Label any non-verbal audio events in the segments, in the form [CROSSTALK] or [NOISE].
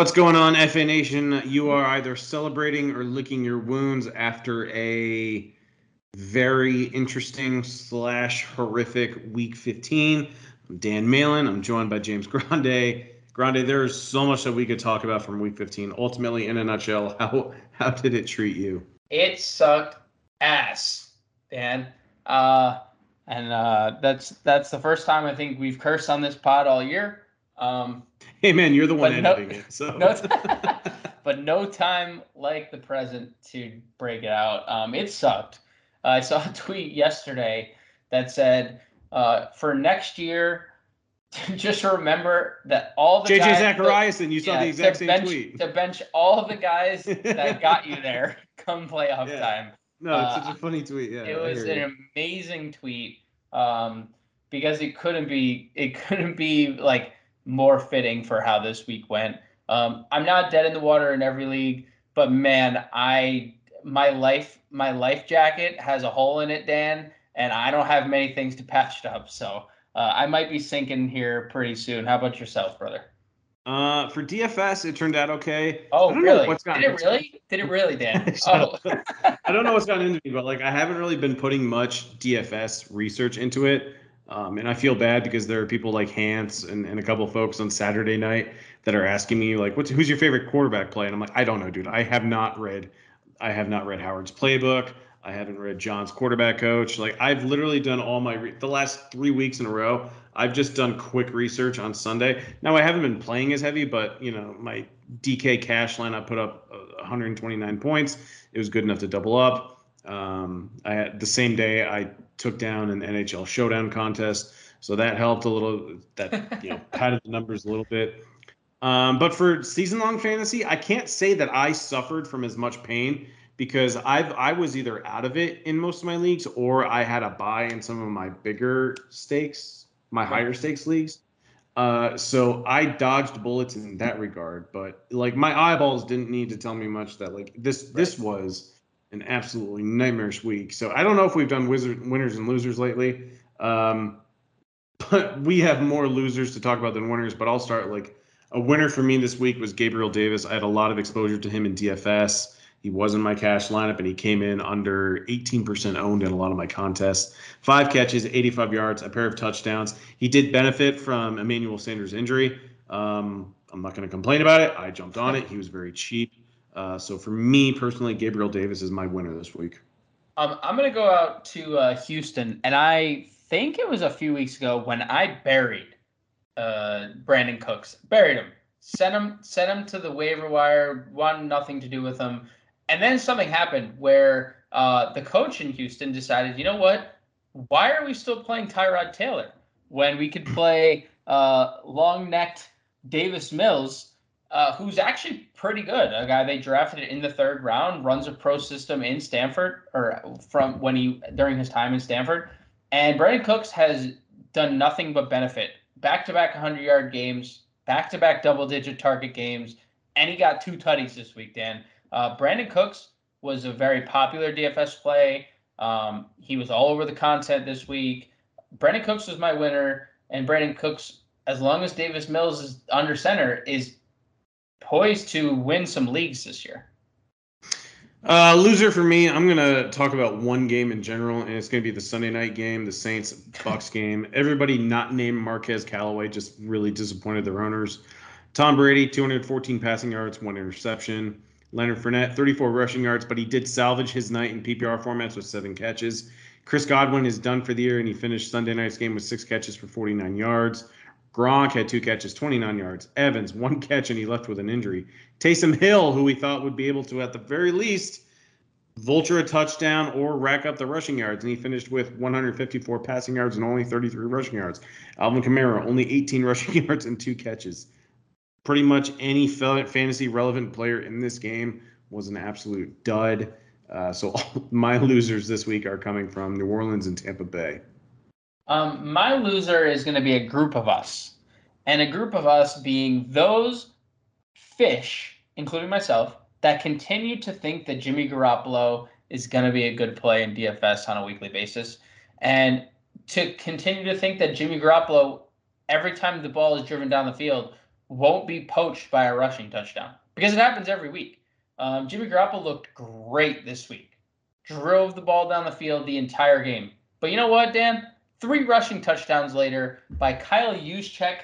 What's going on, FA Nation? You are either celebrating or licking your wounds after a very interesting slash horrific week 15. I'm Dan Malin. I'm joined by James Grande. Grande, there's so much that we could talk about from week 15. Ultimately, in a nutshell, [LAUGHS] how how did it treat you? It sucked ass, Dan. Uh, and uh, that's that's the first time I think we've cursed on this pod all year. Um, hey man, you're the one editing no, it. So. [LAUGHS] No [LAUGHS] [LAUGHS] but no time like the present to break it out. Um, it sucked. Uh, I saw a tweet yesterday that said, uh, "For next year, just remember that all the JJ guys, Zacharias, and you saw yeah, the exact same bench, tweet. To bench all the guys that got you there come playoff yeah. time. No, it's uh, such a funny tweet. Yeah, it was an you. amazing tweet um, because it couldn't be it couldn't be like more fitting for how this week went. Um, I'm not dead in the water in every league, but man, I my life my life jacket has a hole in it, Dan, and I don't have many things to patch it up. So uh, I might be sinking here pretty soon. How about yourself, brother? Uh, for DFS, it turned out okay. Oh, really? Did it really? Did it really, Dan? [LAUGHS] oh. I don't know what's gotten into me, but like I haven't really been putting much DFS research into it. Um, and I feel bad because there are people like Hans and, and a couple folks on Saturday night that are asking me like, "What's who's your favorite quarterback play?" And I'm like, I don't know, dude. I have not read, I have not read Howard's playbook. I haven't read John's quarterback coach. Like I've literally done all my re- the last three weeks in a row. I've just done quick research on Sunday. Now I haven't been playing as heavy, but you know my DK cash line I put up 129 points. It was good enough to double up. Um, I had the same day I took down an NHL Showdown contest, so that helped a little. That you know [LAUGHS] padded the numbers a little bit. Um, but for season long fantasy, I can't say that I suffered from as much pain because I've I was either out of it in most of my leagues or I had a buy in some of my bigger stakes, my higher stakes leagues. Uh, so I dodged bullets in that regard, but like my eyeballs didn't need to tell me much that like this right. this was an absolutely nightmarish week. So I don't know if we've done wizard winners and losers lately. Um, but we have more losers to talk about than winners. But I'll start like a winner for me this week was Gabriel Davis. I had a lot of exposure to him in DFS. He was in my cash lineup and he came in under 18% owned in a lot of my contests. Five catches, 85 yards, a pair of touchdowns. He did benefit from Emmanuel Sanders' injury. Um, I'm not going to complain about it. I jumped on it. He was very cheap. Uh, so for me personally, Gabriel Davis is my winner this week. Um, I'm going to go out to uh, Houston, and I think it was a few weeks ago when I buried uh, Brandin Cooks, buried him, sent him, sent him to the waiver wire, wanted nothing to do with him, and then something happened where uh, the coach in Houston decided, you know what? Why are we still playing Tyrod Taylor when we could play uh, long-necked Davis Mills? Uh, who's actually pretty good. A guy they drafted in the third round, runs a pro system in Stanford, or from when he during his time in Stanford. And Brandin Cooks has done nothing but benefit. Back to back 100 yard games, back to back double digit target games, and he got two tutties this week, Dan. Uh, Brandin Cooks was a very popular DFS play. Um, he was all over the content this week. Brandin Cooks was my winner, and Brandin Cooks, as long as Davis Mills is under center, is poised to win some leagues this year? Uh, loser for me. I'm gonna talk about one game in general, and it's gonna be the Sunday night game, the Saints Bucs [LAUGHS] game. Everybody not named Marquez Callaway just really disappointed their owners. Tom Brady, 214 passing yards, one interception. Leonard Fournette, 34 rushing yards, but he did salvage his night in PPR formats with seven catches. Chris Godwin is done for the year, and he finished Sunday night's game with six catches for 49 yards. Gronk had two catches, 29 yards. Evans, one catch, and he left with an injury. Taysom Hill, who we thought would be able to, at the very least, vulture a touchdown or rack up the rushing yards, and he finished with 154 passing yards and only 33 rushing yards. Alvin Kamara, only 18 [LAUGHS] rushing yards and two catches. Pretty much any fantasy relevant player in this game was an absolute dud. Uh, so [LAUGHS] my losers this week are coming from New Orleans and Tampa Bay. Um, my loser is going to be a group of us, and a group of us being those fish, including myself, that continue to think that Jimmy Garoppolo is going to be a good play in DFS on a weekly basis, and to continue to think that Jimmy Garoppolo, every time the ball is driven down the field, won't be poached by a rushing touchdown because it happens every week. Um, Jimmy Garoppolo looked great this week, drove the ball down the field the entire game. But you know what, Dan? Three rushing touchdowns later by Kyle Juszczyk,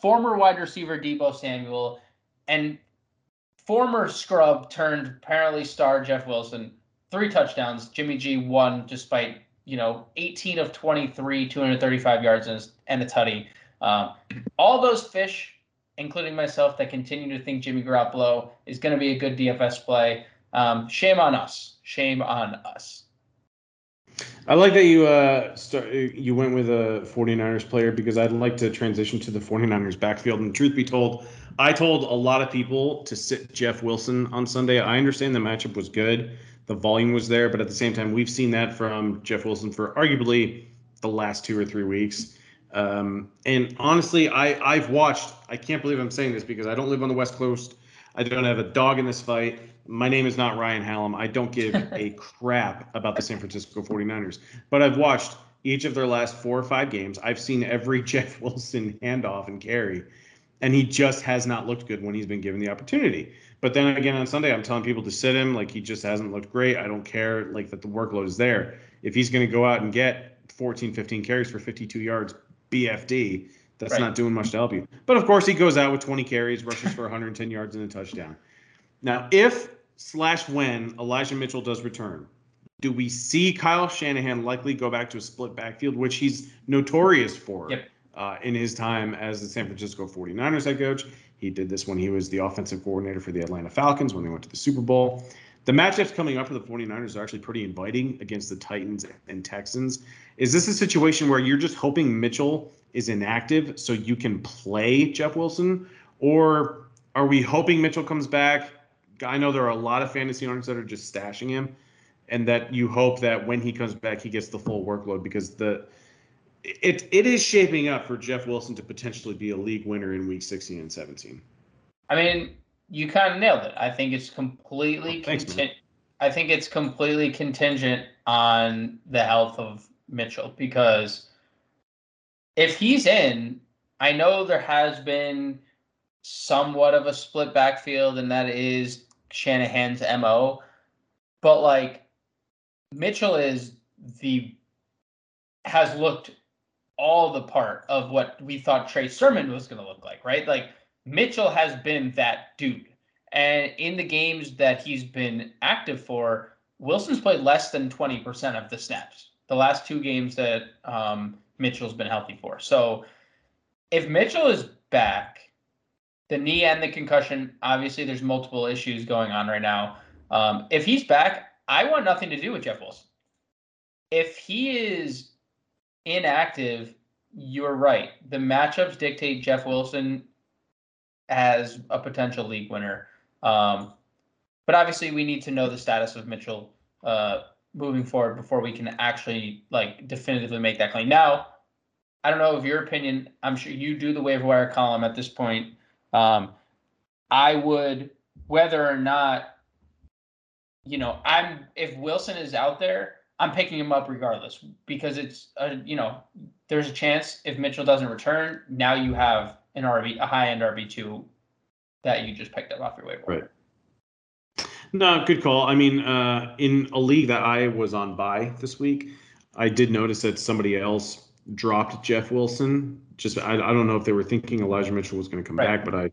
former wide receiver Deebo Samuel, and former scrub turned apparently star Jeff Wilson. Three touchdowns. Jimmy G won despite you know 18 of 23, 235 yards and, and a tutty. Um, all those fish, including myself, that continue to think Jimmy Garoppolo is going to be a good DFS play. Um, shame on us. Shame on us. I like that you uh start you went with a 49ers player because I'd like to transition to the 49ers backfield and truth be told, I told a lot of people to sit Jeff Wilson on Sunday. I understand the matchup was good. The volume was there, but at the same time we've seen that from Jeff Wilson for arguably the last 2 or 3 weeks. Um, and honestly, I I've watched. I can't believe I'm saying this because I don't live on the West Coast. I don't have a dog in this fight. My name is not Ryan Hallam. I don't give [LAUGHS] a crap about the San Francisco 49ers. But I've watched each of their last four or five games. I've seen every [LAUGHS] Jeff Wilson handoff and carry, and he just has not looked good when he's been given the opportunity. But then again, on Sunday, I'm telling people to sit him. Like he just hasn't looked great. I don't care. Like that the workload is there. If he's going to go out and get 14, 15 carries for 52 yards, BFD, that's right. not doing much to help you. But of course, he goes out with 20 carries, rushes for 110 yards and a touchdown. Now, if slash when Elijah Mitchell does return, do we see Kyle Shanahan likely go back to a split backfield, which he's notorious for yep. uh, in his time as the San Francisco 49ers head coach? He did this when he was the offensive coordinator for the Atlanta Falcons when they went to the Super Bowl. The matchups coming up for the 49ers are actually pretty inviting against the Titans and Texans. Is this a situation where you're just hoping Mitchell is inactive so you can play Jeff Wilson? Or are we hoping Mitchell comes back? I know there are a lot of fantasy owners that are just stashing him, and that you hope that when he comes back, he gets the full workload because the it it is shaping up for Jeff Wilson to potentially be a league winner in week 16 and 17. I mean, you kind of nailed it. I think it's completely oh, thanks, conti- I think it's completely contingent on the health of Mitchell because if he's in, I know there has been somewhat of a split backfield, and that is Shanahan's MO. But like Mitchell is the has looked all the part of what we thought Trey Sermon was going to look like, right? Like Mitchell has been that dude. And in the games that he's been active for, Wilson's played less than 20% of the snaps. The last two games that um, Mitchell's been healthy for. So if Mitchell is back, the knee and the concussion, obviously there's multiple issues going on right now. Um, if he's back, I want nothing to do with Jeff Wilson. If he is inactive, you're right. The matchups dictate Jeff Wilson as a potential league winner. Um, but obviously, we need to know the status of Mitchell uh, moving forward before we can actually like definitively make that claim. Now, I don't know of your opinion. I'm sure you do the waiver wire column at this point. Um, I would, whether or not, you know, I'm if Wilson is out there, I'm picking him up regardless because it's a, you know, there's a chance if Mitchell doesn't return, now you have an RB, a high end RB two that you just picked up off your waiver. Right. No, good call. I mean, uh, in a league that I was on by this week, I did notice that somebody else dropped Jeff Wilson. Just I, I don't know if they were thinking Elijah Mitchell was going to come right. back, but I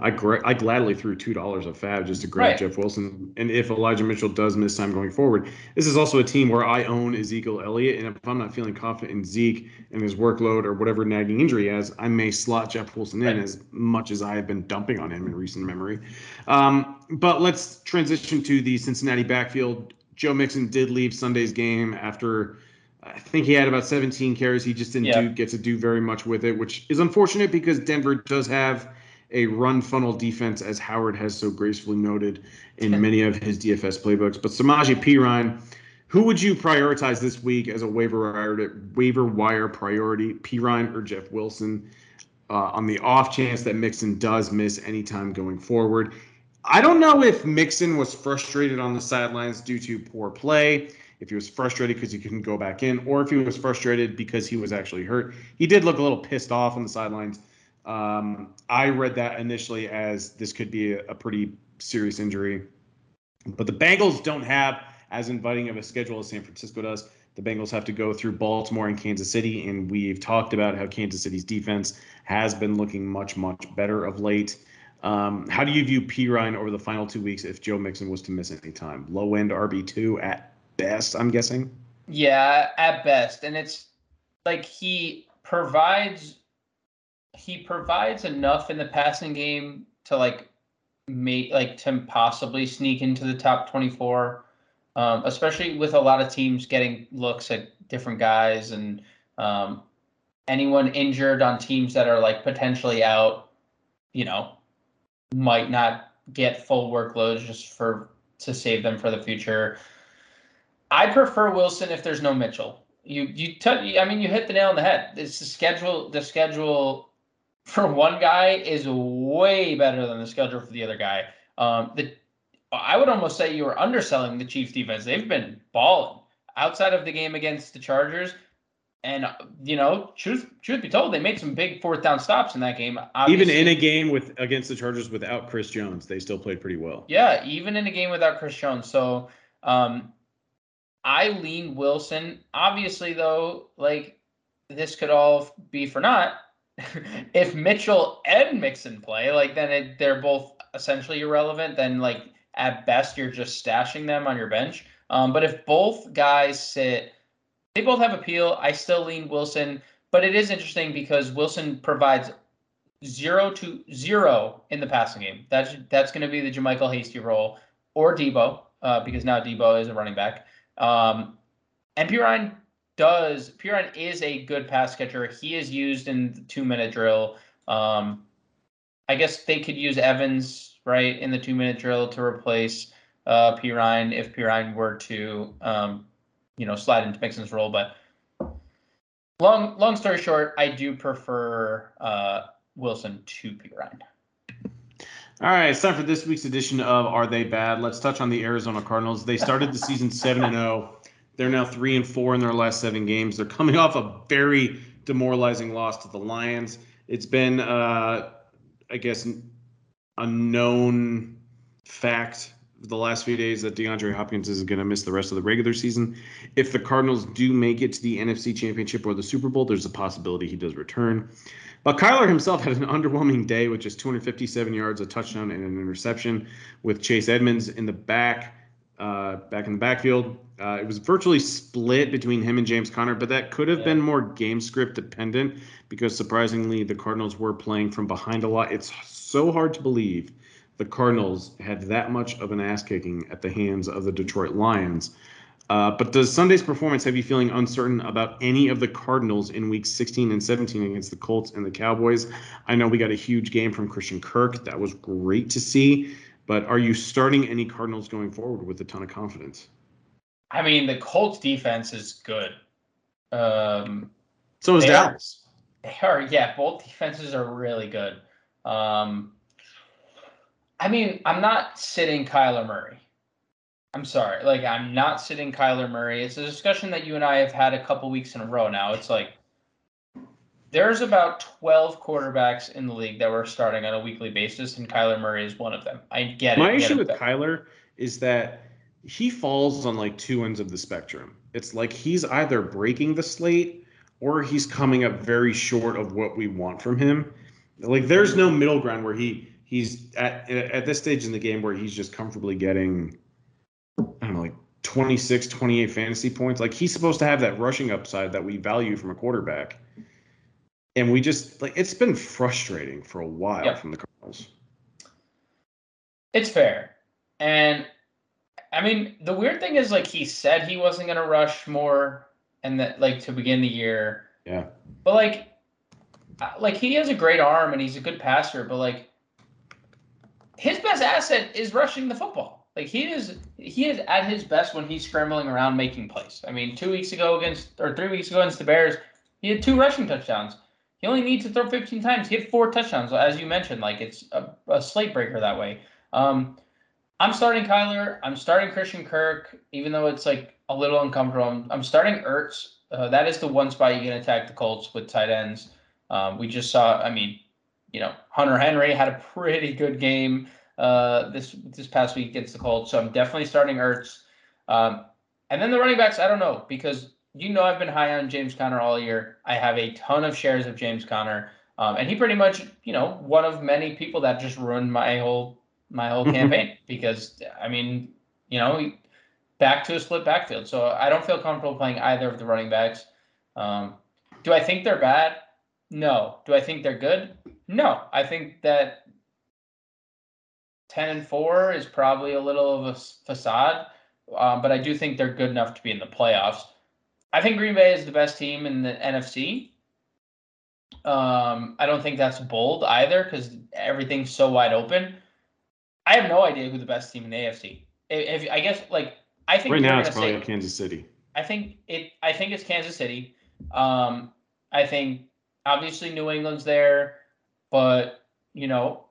I, gra- I gladly threw two dollars of FAAB just to grab right. Jeff Wilson. And if Elijah Mitchell does miss time going forward, this is also a team where I own Ezekiel Elliott, and if I'm not feeling confident in Zeke and his workload or whatever nagging injury he has, I may slot Jeff Wilson in right. as much as I have been dumping on him in recent memory. Um, but let's transition to the Cincinnati backfield. Joe Mixon did leave Sunday's game after. I think he had about 17 carries. He just didn't yeah. do, get to do very much with it, which is unfortunate because Denver does have a run funnel defense, as Howard has so gracefully noted in many of his DFS playbooks. But Samaje Perine, who would you prioritize this week as a waiver wire, waiver wire priority, Perine or Jeff Wilson? Uh, on the off chance that Mixon does miss any time going forward. I don't know if Mixon was frustrated on the sidelines due to poor play, if he was frustrated because he couldn't go back in, or if he was frustrated because he was actually hurt. He did look a little pissed off on the sidelines Um, I read that initially as this could be a, a pretty serious injury, but the Bengals don't have as inviting of a schedule as San Francisco does. The Bengals have to go through Baltimore and Kansas City, and we've talked about how Kansas City's defense has been looking much, much better of late. Um, how do you view Perine over the final two weeks if Joe Mixon was to miss any time? Low end RB2 at best, I'm guessing. Yeah, at best. And it's like he provides he provides enough in the passing game to like make like to possibly sneak into the top 24 um, especially with a lot of teams getting looks at different guys and um, anyone injured on teams that are like potentially out you know might not get full workloads just for to save them for the future i prefer wilson if there's no mitchell you you t- I mean you hit the nail on the head it's the schedule the schedule for one guy is way better than the schedule for the other guy. Um, the I would almost say you were underselling the Chiefs defense. They've been balling outside of the game against the Chargers. And you know, truth truth be told, they made some big fourth down stops in that game. Obviously, even in a game with against the Chargers without Chris Jones, they still played pretty well. Yeah, even in a game without Chris Jones. So um, I lean Wilson. Obviously, though, like this could all be for naught [LAUGHS] if Mitchell and Mixon play, like then it, they're both essentially irrelevant. Then like at best you're just stashing them on your bench. Um, but if both guys sit, they both have appeal. I still lean Wilson, but it is interesting because Wilson provides zero to zero in the passing game. That's that's going to be the JaMycal Hasty role or Deebo uh, because now Deebo is a running back. Um, and Perine does Perine is a good pass catcher. He is used in the two minute drill. Um, I guess they could use Evans right in the two minute drill to replace uh, if Perine were to um, you know slide into Mixon's role. But long long story short, I do prefer uh, Wilson to Perine. All right, it's time for this week's edition of Are They Bad? Let's touch on the Arizona Cardinals. They started the season [LAUGHS] seven and zero. Oh. They're now three and four in their last seven games. They're coming off a very demoralizing loss to the Lions. It's been, uh, I guess, a known fact the last few days that DeAndre Hopkins is going to miss the rest of the regular season. If the Cardinals do make it to the NFC Championship or the Super Bowl, there's a possibility he does return. But Kyler himself had an underwhelming day with just 257 yards, a touchdown, and an interception, with Chase Edmonds in the back, uh, back in the backfield. Uh, it was virtually split between him and James Conner, but that could have yeah. been more game script dependent because surprisingly, the Cardinals were playing from behind a lot. It's so hard to believe the Cardinals had that much of an ass kicking at the hands of the Detroit Lions. Uh, but does Sunday's performance have you feeling uncertain about any of the Cardinals in weeks 16 and 17 against the Colts and the Cowboys? I know we got a huge game from Christian Kirk. That was great to see. But are you starting any Cardinals going forward with a ton of confidence? I mean, the Colts defense is good. Um, so is Dallas. Are, they are, yeah. Both defenses are really good. Um, I mean, I'm not sitting Kyler Murray. I'm sorry, like I'm not sitting Kyler Murray. It's a discussion that you and I have had a couple weeks in a row now. It's like there's about 12 quarterbacks in the league that we're starting on a weekly basis, and Kyler Murray is one of them. I get it. My issue with Kyler is that he falls on like two ends of the spectrum. It's like he's either breaking the slate or he's coming up very short of what we want from him. Like there's no middle ground where he he's at at this stage in the game where he's just comfortably getting I don't know like 26 28 fantasy points. Like he's supposed to have that rushing upside that we value from a quarterback. And we just like it's been frustrating for a while yep. from the Cardinals. It's fair. And I mean, the weird thing is like he said he wasn't gonna rush more and that like to begin the year. Yeah. But like uh, like he has a great arm and he's a good passer, but like his best asset is rushing the football. Like he is he is at his best when he's scrambling around making plays. I mean, two weeks ago against or three weeks ago against the Bears, he had two rushing touchdowns. He only needs to throw 15 times. He had four touchdowns, as you mentioned. Like it's a, a slate breaker that way. Um, I'm starting Kyler. I'm starting Christian Kirk, even though it's like a little uncomfortable. I'm, starting Ertz. Uh, that is the one spot you can attack the Colts with tight ends. Um, we just saw. I mean, you know, Hunter Henry had a pretty good game uh, this this past week against the Colts. So I'm definitely starting Ertz. Um, and then the running backs, I don't know because you know I've been high on James Conner all year. I have a ton of shares of James Conner, um, and he pretty much, you know, one of many people that just ruined my whole my whole [LAUGHS] campaign because I mean, you know, back to a split backfield. So I don't feel comfortable playing either of the running backs. Um, do I think they're bad? No. Do I think they're good? No. I think that 10 and 4 is probably a little of a facade, um, but I do think they're good enough to be in the playoffs. I think Green Bay is the best team in the NFC. Um, I don't think that's bold either because everything's so wide open. I have no idea who the best team in the AFC. If, if I guess like I think right now it's probably say, Kansas City. I think it. I think it's Kansas City. Um, I think obviously New England's there, but you know,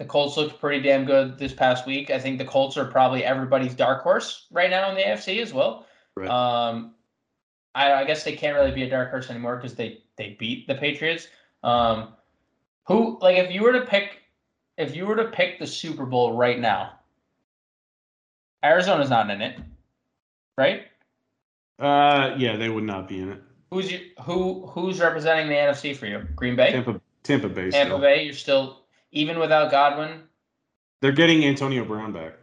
the Colts looked pretty damn good this past week. I think the Colts are probably everybody's dark horse right now in the AFC as well. Right. Um, I, I guess they can't really be a dark horse anymore because they they beat the Patriots. Um, who like if you were to pick if you were to pick the Super Bowl right now, Arizona's not in it, right? Uh, yeah, they would not be in it. Who's you, who? Who's representing the NFC for you? Green Bay. Tampa, Tampa Bay. Tampa still. Bay. You're still even without Godwin. They're getting Antonio Brown back.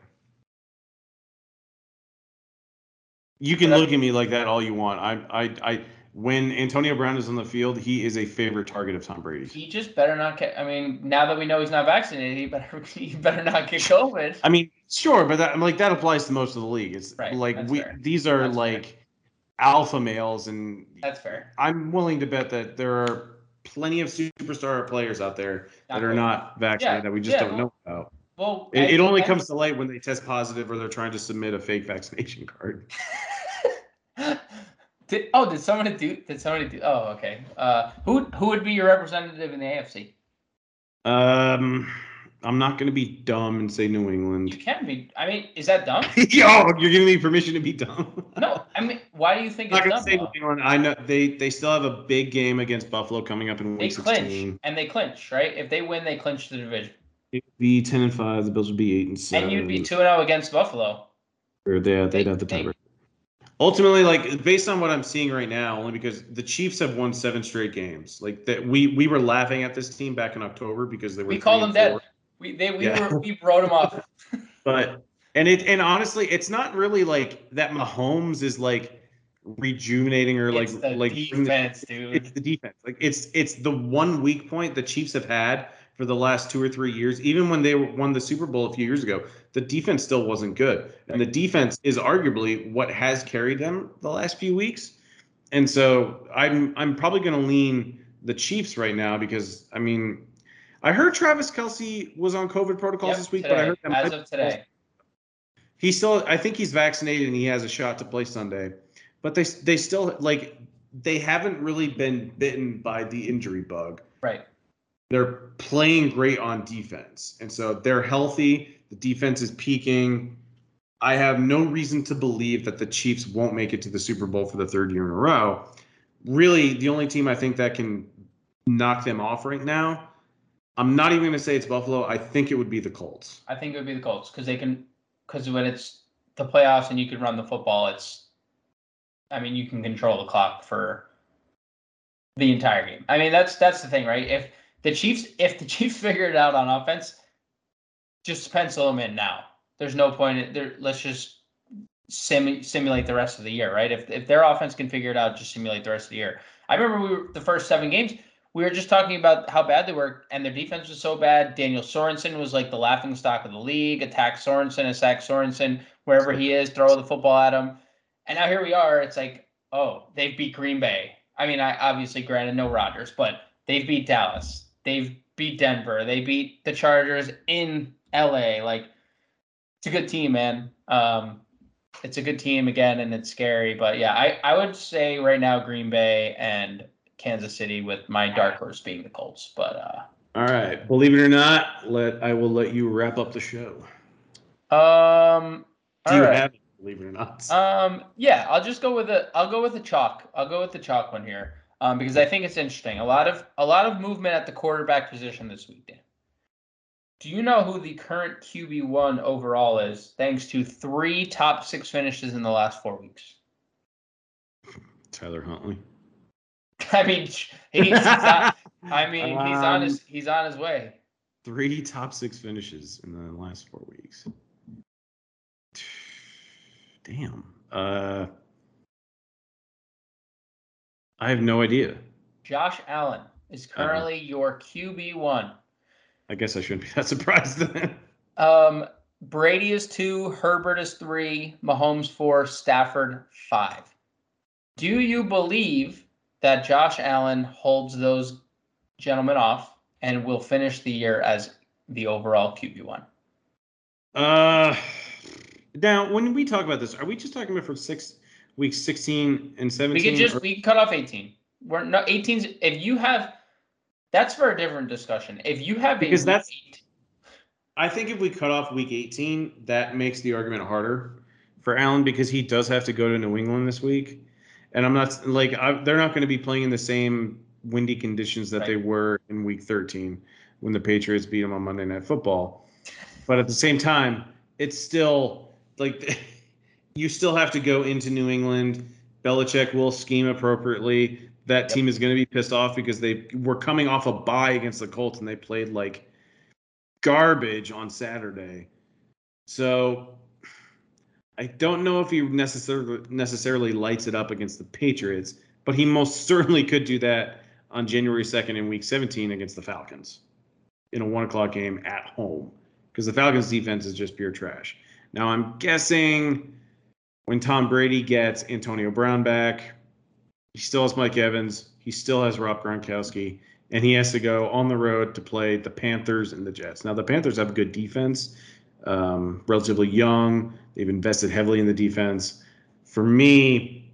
You can look at me like that all you want. I, I, I. When Antonio Brown is on the field, he is a favorite target of Tom Brady. He just better not get. I mean, now that we know he's not vaccinated, he better [LAUGHS] he better not get COVID. I mean, sure, but that like that applies to most of the league. It's right, like we fair. these are that's like fair. alpha males, and that's fair. I'm willing to bet that there are plenty of superstar players out there that are not vaccinated yeah, that we just yeah, don't well, know about. Well, it, it only comes to light when they test positive or they're trying to submit a fake vaccination [LAUGHS] card. [LAUGHS] did, oh, did somebody do? Did somebody do? Oh, okay. Uh, who who would be your representative in the AFC? Um, I'm not going to be dumb and say New England. You can be. I mean, is that dumb? [LAUGHS] Yo, you're giving me permission to be dumb. no, I mean, why do you think I'm it's not dumb? Say New England. I know they they still have a big game against Buffalo coming up in week they clinch, 16. and they clinch, right? If they win, they clinch the division. It'd be ten and five. The Bills would be eight and seven. And you'd be two and zero oh against Buffalo. Or they they'd they, have the tiebreaker. Ultimately, like based on what I'm seeing right now, only because the Chiefs have won seven straight games. Like that, we we were laughing at this team back in October because they were. We call them dead. We they we yeah. were we wrote them off. [LAUGHS] [LAUGHS] but and it and honestly, it's not really like that. Mahomes is like rejuvenating or like like defense, dude. It's the defense. Like it's it's the one weak point the Chiefs have had for the last two or three years. Even when they won the Super Bowl a few years ago, the defense still wasn't good, and the defense is arguably what has carried them the last few weeks. And so I'm I'm probably going to lean the Chiefs right now because I mean I heard Travis Kelce was on COVID protocols yep, this week, today, but I heard that as of today. He still, I think he's vaccinated and he has a shot to play Sunday, but they they still like they haven't really been bitten by the injury bug. Right. They're playing great on defense, and so they're healthy. The defense is peaking. I have no reason to believe that the Chiefs won't make it to the Super Bowl for the third year in a row. Really, the only team I think that can knock them off right now I'm not even going to say it's Buffalo. I think it would be the Colts. I think it would be the Colts because they can because when it's the playoffs and you can run the football, it's I mean you can control the clock for the entire game. I mean that's that's the thing, right? If the Chiefs if the [LAUGHS] Chiefs figure it out on offense, just pencil them in now. There's no point. In, there, let's just sim, simulate the rest of the year, right? If if their offense can figure it out, just simulate the rest of the year. I remember we were the first seven games we were just talking about how bad they were, and their defense was so bad. Daniel Sorensen was like the laughing stock of the league. Attack Sorensen, attack Sorensen, wherever he is, throw the football at him. And now here we are. It's like, oh, they beat Green Bay. I mean, I obviously granted no Rodgers, but they've beat Dallas. They've beat Denver. They beat the Chargers in LA. Like, it's a good team, man. Um, it's a good team again, and it's scary. But yeah, I, I would say right now Green Bay and Kansas City with my dark horse being the Colts. But uh, all right, believe it or not, let I will let you wrap up the show. Um, do you right. have it? Believe it or not. Um, yeah, I'll just go with it. I'll go with the chalk. I'll go with the chalk one here. um, because I think it's interesting. A lot of a lot of movement at the quarterback position this week, Dan. Do you know who the current QB one overall is? Thanks to three top six finishes in the last four weeks. Tyler Huntley. [LAUGHS] I mean, he's, he's on, I [LAUGHS] mean, he's on his he's on his way. Three top six finishes in the last four weeks. Damn. Uh, I have no idea. Josh Allen is currently your QB one. I guess I shouldn't be that [LAUGHS] surprised then. Um, Brady is two, Herbert is three, Mahomes four, Stafford five. Do you believe that Josh Allen holds those gentlemen off and will finish the year as the overall QB one? Uh, now when we talk about this, are we just talking about for six weeks, sixteen and seventeen? We could just or- we can cut off eighteen. We're no 18's if you have that's for a different discussion. If you have Because that's- eight- I think if we cut off week 18, that makes the argument harder for Allen because he does have to go to New England this week. And I'm not like I, they're not going to be playing in the same windy conditions that they were in week 13 when the Patriots beat them on Monday Night Football. But at the same time, it's still like [LAUGHS] you still have to go into New England. Belichick will scheme appropriately. That Yep. team is going to be pissed off because they were coming off a bye against the Colts and they played like garbage on Saturday. So I don't know if he necessarily necessarily lights it up against the Patriots, but he most [LAUGHS] certainly could do that on January 2nd in Week 17 against the Falcons in a one o'clock game at home because the Falcons defense is just pure trash. Now I'm guessing when Tom Brady gets Antonio Brown back, he still has Mike Evans, he still has Rob Gronkowski, and he has to go on the road to play the Panthers and the Jets. Now the Panthers have a good defense, um, relatively young. They've invested heavily in the defense. For me,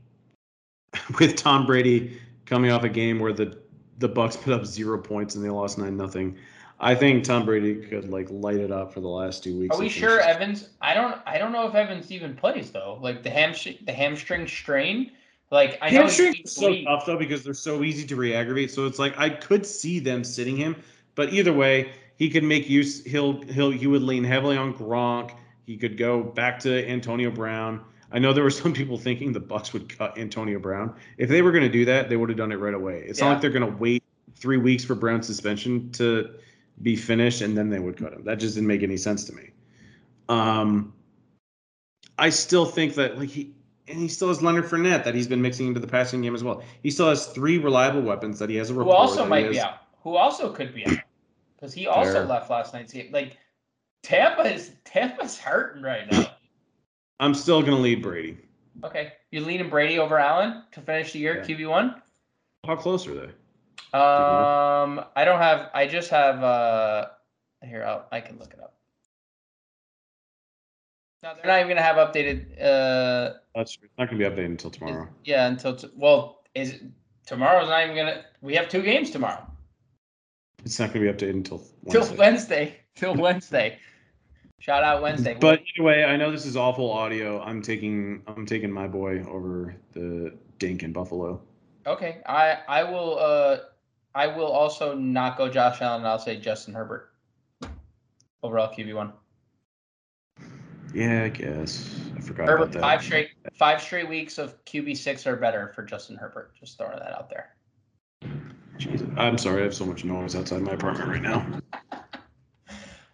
[LAUGHS] with Tom Brady coming off a game where the the Bucs put up zero points and they lost nine nothing, I think Tom Brady could like light it up for the last two weeks. Are we sure Evans? I don't. I don't know if Evans even plays though. Like the hamstring, the hamstring strain. Like I he's are so tough though because they're so easy to re-aggravate. So it's like I could see them sitting him, but either way, he could make use. He'll he'll he would lean heavily on Gronk. He could go back to Antonio Brown. I know there were [LAUGHS] some people thinking the Bucs would cut Antonio Brown. If they were going to do that, they would have done it right away. It's Yeah. not like they're going to wait three weeks for Brown's suspension to be finished and then they would cut him. That just didn't make any sense to me. Um, I still think that like he and he still has Leonard Fournette that he's been mixing into the passing game as well. He still has three reliable weapons that he has a Who also might be out. Who also could be out because he also Fair. left last night's game. Like Tampa is Tampa's hurting right now. [LAUGHS] I'm still gonna lead Brady. Okay, you leaning Brady over Allen to finish the year Yeah. QB one. How close are they? Um, I don't have. I just have. Uh, here, I'll, I can look it up. No, they're not even gonna have updated. Uh, That's it's not gonna be updated until tomorrow. yeah, until t- well, is tomorrow's not even gonna. We have two games tomorrow. It's not gonna be updated until Till Wednesday. Wednesday. Till Wednesday. Shout out Wednesday. But anyway, I know this is awful audio. I'm taking I'm taking my boy over the Dink in Buffalo. okay, I I will. Uh, I will also not go Josh Allen. I'll say Justin Herbert. Overall QB one. Yeah, I guess. I forgot Herbert about that. five straight five straight weeks of QB six or better for Justin Herbert. Just throwing that out there. Jesus. I'm sorry, I have so much noise outside my apartment right now.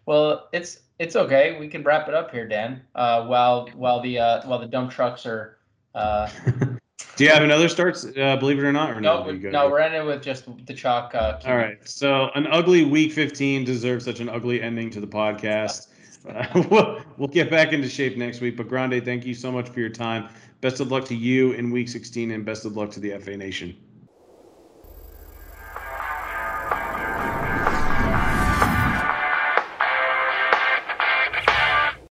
Well, it's it's okay. We can wrap it up here, Dan. Uh, while while the uh, while the dump trucks are. Uh, [LAUGHS] Do you have another starts? Uh, believe it or not, or no, no? You no, we're ending with just the chalk. Uh, All right. So an ugly week 15 deserves such an ugly ending to the podcast. [LAUGHS] We'll, we'll get back into shape next week. But Grande, thank you so much for your time. Best of luck to you in week 16 and best of luck to the FA Nation.